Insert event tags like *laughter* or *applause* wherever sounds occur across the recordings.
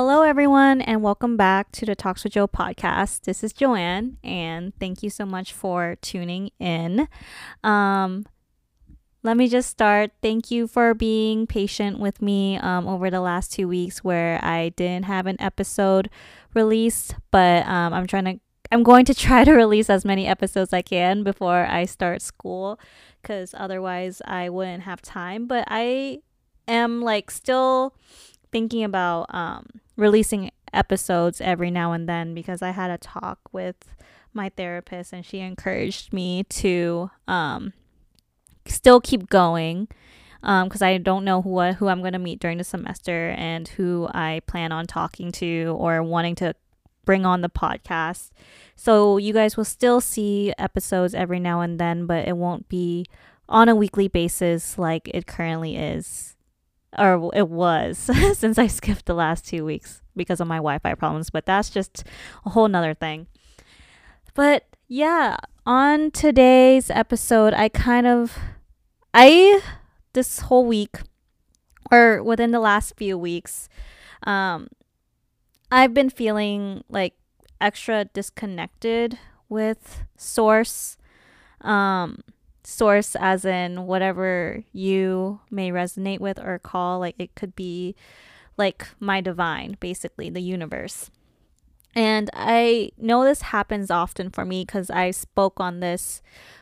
Hello, everyone, and welcome back to the Talks with Joe podcast. This is Joanne, and thank you so much for tuning in. Um, let me just start. Thank you for being patient with me um, over the last two weeks where I didn't have an episode released, but um, I'm trying to. I'm going to *laughs* try to release as many episodes I can before I start school because otherwise I wouldn't have time. But I am like still thinking about um, releasing episodes every now and then because I had a talk with my therapist and she encouraged me to um, still keep going because um, I don't know who who I'm going to meet during the semester and who I plan on talking to or wanting to bring on the podcast. So you guys will still see episodes every now and then, but it won't be on a weekly basis like it currently is or it was *laughs* since I skipped the last two weeks because of my Wi Fi problems, but that's just a whole nother thing. But yeah, on today's episode, I kind of, I, this whole week, or within the last few weeks, um, I've been feeling like extra disconnected with Source. Um, source as in whatever you may resonate with or call like it could be like my divine basically the universe. And i know this happens often for me because i spoke on this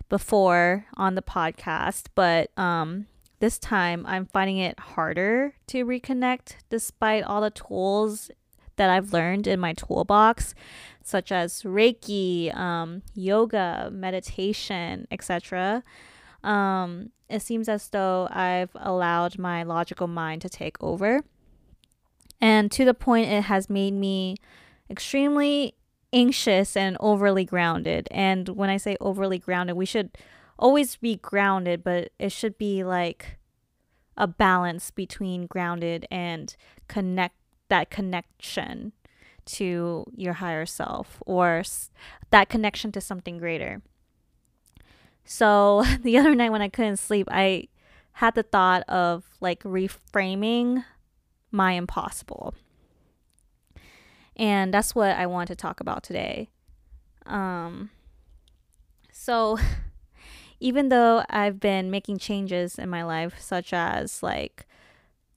before on the podcast but um this time i'm finding it harder to reconnect despite all the tools that I've learned in my toolbox, such as Reiki, um, yoga, meditation, etc. Um, it seems as though I've allowed my logical mind to take over. And to the point, it has made me extremely anxious and overly grounded. And when I say overly grounded, we should always be grounded, but it should be like a balance between grounded and connect that connection to your higher self or that connection to something greater. So *laughs* the other night when I couldn't sleep, I had the thought of like reframing my impossible. And that's what I want to talk about today. Um, so *laughs* even though I've been making changes in my life, such as like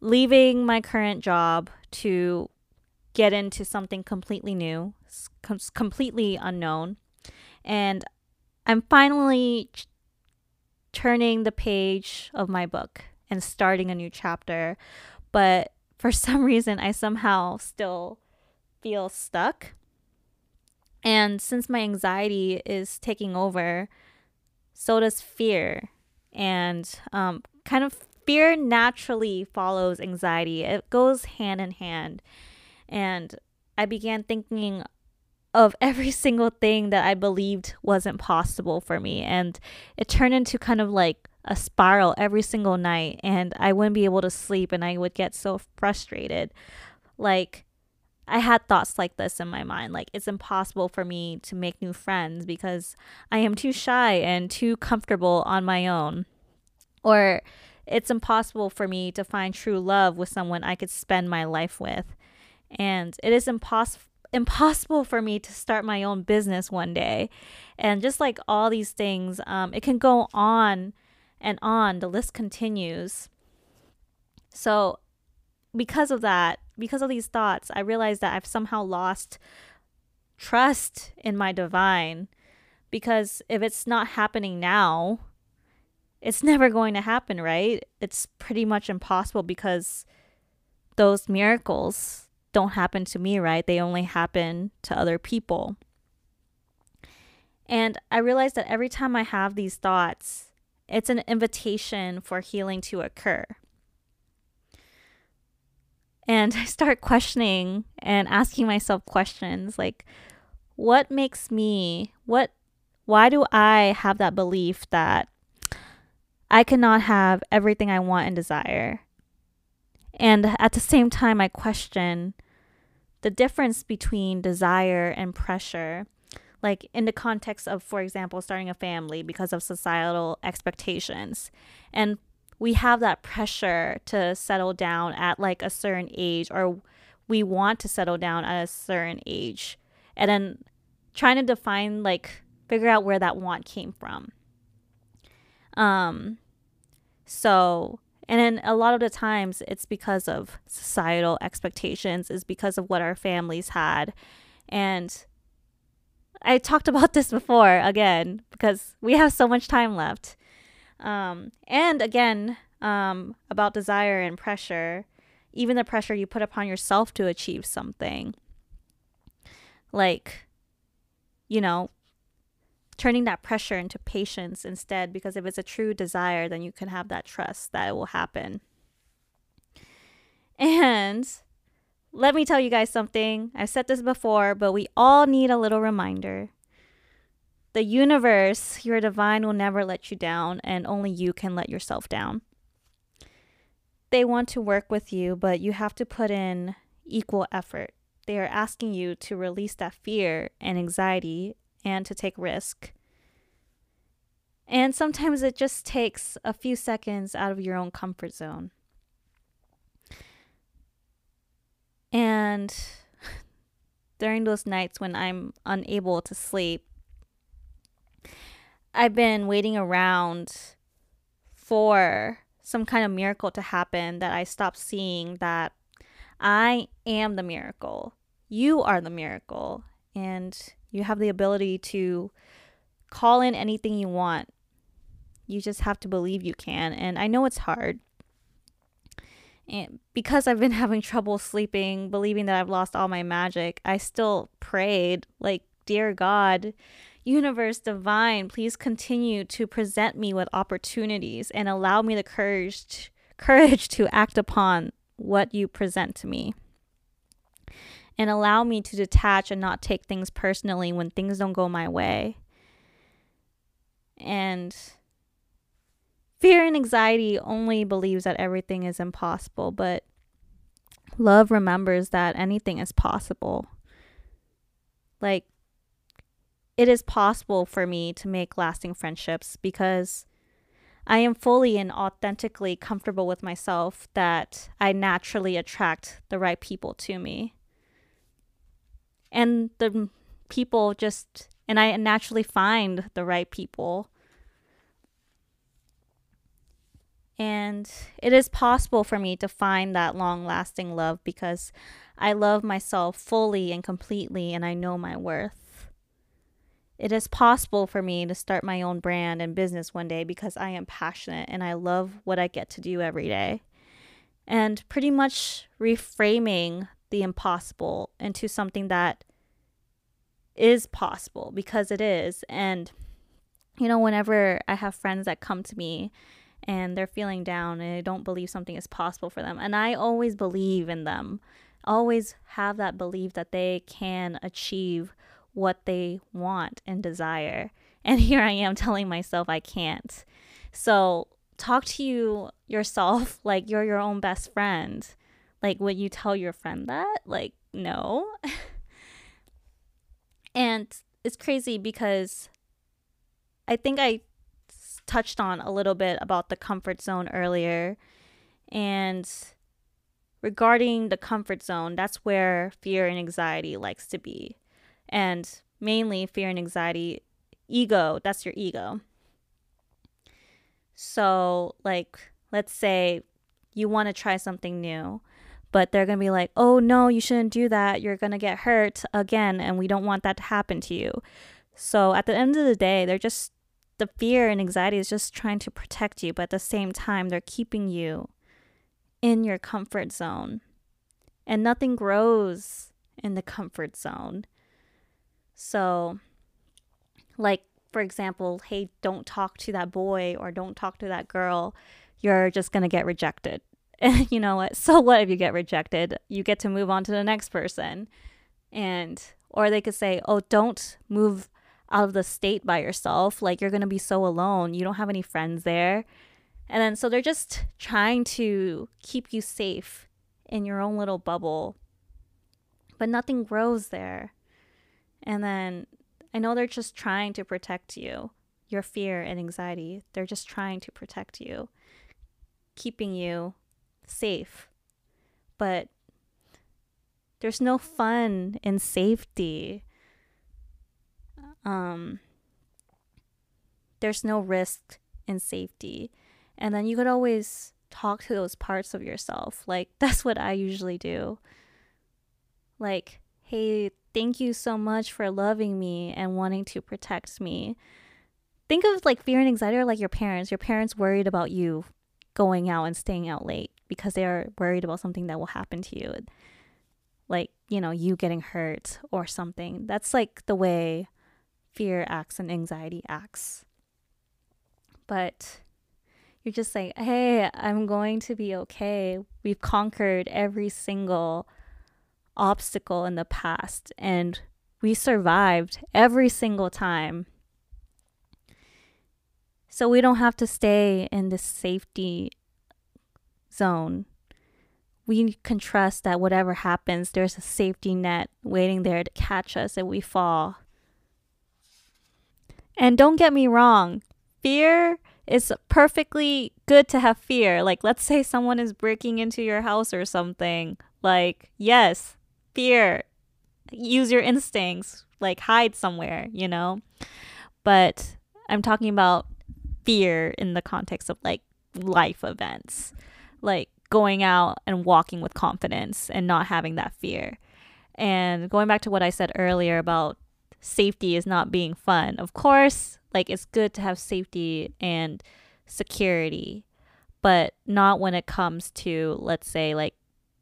leaving my current job to get into something completely new, completely unknown. And I'm finally ch- turning the page of my book and starting a new chapter. But for *laughs* some reason, I somehow still feel stuck. And since my anxiety is taking over, so does fear. And um, kind of fear naturally follows anxiety, it goes hand in hand. And I began thinking of every *laughs* single thing that I believed wasn't possible for me. And it turned into kind of like a spiral every single night. And I wouldn't be able to sleep and I would get so frustrated. Like, I had thoughts like this in my mind like it's impossible for me to make new friends because I am too shy and too comfortable on my own. Or it's impossible for me to find true love with someone I could spend my life with. And it is impossible impossible for me to start my own business one day. And just like all these things, um, it can go on and on. The list continues. So, because of that, because of these thoughts, I realized that I've somehow lost trust in my divine. Because if it's not happening now, it's never going to happen, right? It's pretty much impossible because those miracles don't happen to me, right? They only happen to other people. And I realize that every time I have these thoughts, it's an invitation for healing to occur. And *laughs* I start questioning and asking myself questions like, what makes me, what, why do I have that belief that I cannot have everything I want and desire. And at the same time, I question the difference between desire and pressure. Like in the context of, for example, starting a family because of societal expectations. And we have that pressure to settle down at like a certain age, or we want to settle down at a certain age and then trying to define like figure out where that want came from um so and then a lot of the times it's because of societal expectations is because of what our families had and i talked *laughs* about this before again because we have so much time left um and again um about desire and pressure even the pressure you put upon yourself to achieve something. Like, you know, turning that pressure into patience instead, because if it's a true desire, then you can have that trust that it will happen. And let me tell you guys something. I've said this before, but we all need a little reminder. The universe, your divine, will never let you down, and only you can let yourself down they want to work with you, but you have to put in equal effort. They are asking you to release that fear and anxiety and to take risk. And sometimes it just takes a few seconds out of your own comfort zone. And *laughs* during those nights when I'm unable to sleep, I've been waiting around for some kind of miracle to happen that I stop seeing that I am the miracle. You are the miracle. And you have the ability to call in anything you want. You just have to believe you can. And I know it's hard. And because I've been *laughs* having trouble sleeping, believing that I've lost all my magic, I still prayed, like, Dear God, Universe divine, please continue to present me with opportunities and allow me the courage to, courage to act upon what you present to me. And allow me to detach and not take things personally when things don't go my way. And fear and anxiety only believes that everything is impossible, but love remembers that anything is possible. Like it is possible for me to make lasting friendships because I am fully and authentically comfortable with myself that I naturally attract the right people to me. And the people just, and I naturally find the right people. And it is possible for me to find that long lasting love because I love myself fully and completely and I know my worth. It is possible for me to start my own brand and business one day because I am passionate and I love what I get to do every day. And pretty much reframing the impossible into something that is possible because it is. And, you know, whenever I have friends that come to me and they're feeling down and they don't believe something is possible for them, and I always believe in them, always have that belief that they can achieve what they want and desire. *laughs* And here I am telling myself I can't. So talk to you yourself *laughs* like you're your own best friend. Like, would you tell your friend that? Like, no. *laughs* and it's crazy because I think I touched on a little bit about the comfort zone earlier. And regarding the comfort zone, that's where fear and anxiety likes to be and mainly fear and anxiety ego that's your ego so like let's say you want to try something new but they're going to be like oh no you shouldn't do that you're going to get hurt again and we don't want that to happen to you so at the end of the day they're just the fear and anxiety is just trying to protect you but at the same time they're keeping you in your comfort zone and nothing grows in the comfort zone so, like, for example, hey, don't talk to that boy or don't talk to that girl. You're just going to get rejected. *laughs* You know what? So what if you get rejected? You get to move on to the next person. And, or they could say, oh, don't move out of the state by yourself. Like, you're going to be so alone. You don't have any friends there. And then, so they're just trying to keep you safe in your own little bubble. But nothing grows there. And then I know they're just trying to protect you, your fear and anxiety. They're just trying to protect you, keeping you safe. But There's no fun in safety. Um, there's no risk in safety. And then you could always talk to those parts of yourself. *laughs* Like, that's what I usually do. Like, hey, thank you so much for loving me and wanting to protect me. Think of like fear and anxiety are like your parents. Your parents worried about you going out and staying out late because they are worried about something that will happen to you. Like, you know, you getting hurt or something. That's like the way fear acts and anxiety acts. But you're just like, hey, I'm going to be okay. We've conquered every single obstacle in the past and we survived every single time. So we don't have to stay in this safety zone. We can trust that whatever happens, there's a safety net waiting there to catch us if we fall. And don't get me wrong, fear is perfectly good to have fear. Like, let's say someone is breaking into your house or something. Like, yes, fear. Use your instincts, like, hide somewhere, you know? But I'm talking about fear in the context of like life events, like going out and walking with confidence and not having that fear. And going back to what I said earlier about safety is not being fun. Of course, like it's good to have safety and security, but not when it comes to, let's say, like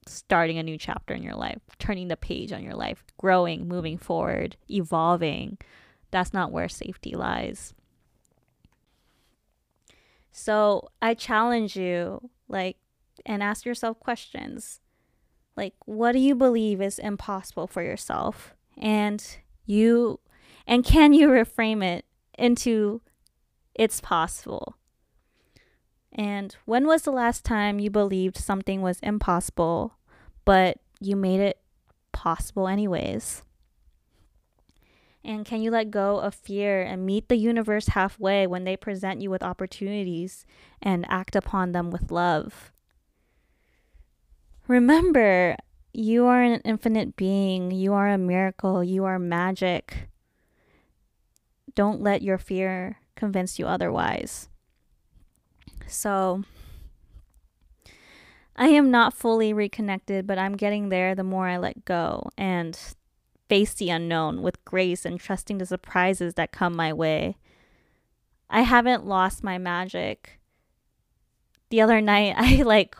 starting a new chapter in your life, turning the page on your life, growing, moving forward, evolving. That's not where safety lies. So I challenge you, like, and ask yourself questions. Like, what do you believe is impossible for yourself? And you, and can you reframe it into it's possible? And when was the last time you believed something was impossible, but you made it possible anyways? And can you let go of fear and meet the universe halfway when they present you with opportunities and act upon them with love? Remember, you are an infinite being. You are a miracle. You are magic. Don't let your fear convince you otherwise. So, I am not fully reconnected, but I'm getting there the more I let go. And face the unknown with grace and trusting the surprises that come my way. I haven't lost my magic. The other night, *laughs* I like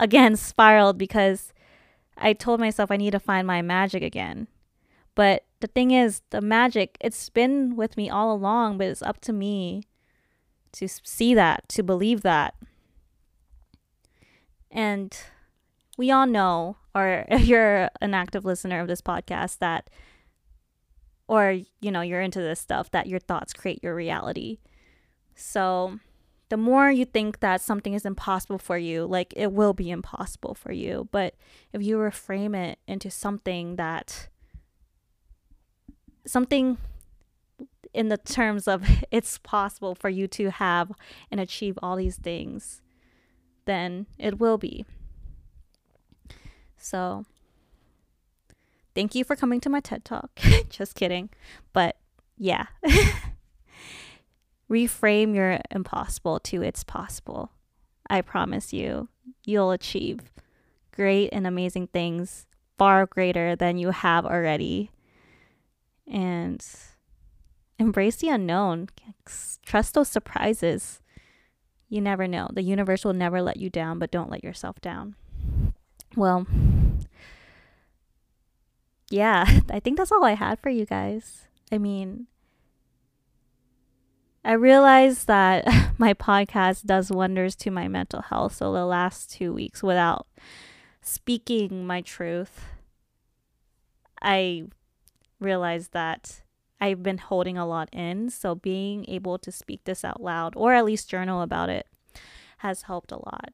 again spiraled because I told myself I need to find my magic again. But the thing is, the magic, it's been with me all along, but it's up to me to see that, to believe that. And we all know, or *laughs* if you're an active listener of this podcast, that, or, you know, you're into this stuff, that your thoughts create your reality. So the more you think that something is impossible for you, like it will be impossible for you. But if you reframe it into something that, something in the terms of *laughs* it's possible for you to have and achieve all these things, then it will be. So, thank you for coming to my TED Talk. *laughs* Just kidding. But yeah. *laughs* Reframe your impossible to it's possible. I promise you, you'll achieve great and amazing things far greater than you have already. And embrace the unknown. Trust those surprises. You never know. The universe will never let you down, but don't let yourself down. Well, yeah, *laughs* I think that's all I had for you guys. I mean, I realized that *laughs* my podcast does wonders to my mental health. So the last two weeks, without speaking my truth, I realized that I've been holding a lot in. So being able to speak this out loud, or at least journal about it, has helped a lot.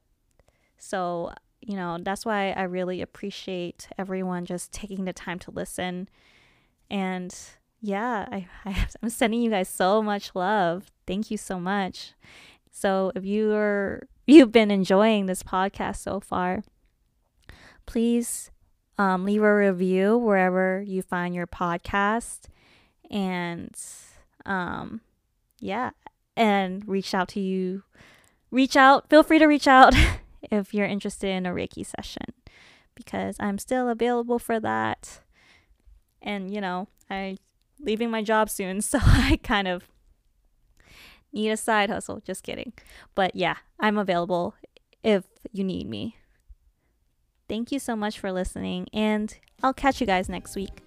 So you know, that's why I really appreciate everyone just taking the time to listen. And yeah, I, *laughs* I I'm sending you guys so much love. Thank you so much. So if you're *laughs* you've been enjoying this podcast so far, please Um, leave a review wherever you find your podcast. And um, yeah, and reach out to you. Reach out. Feel free to reach out *laughs* if you're interested in a Reiki session because I'm still available for that. And, you know, I leaving my job soon, *laughs* so I kind of need a side hustle. Just kidding. But yeah, I'm available if you need me. Thank you so much for listening, and I'll catch you guys next week.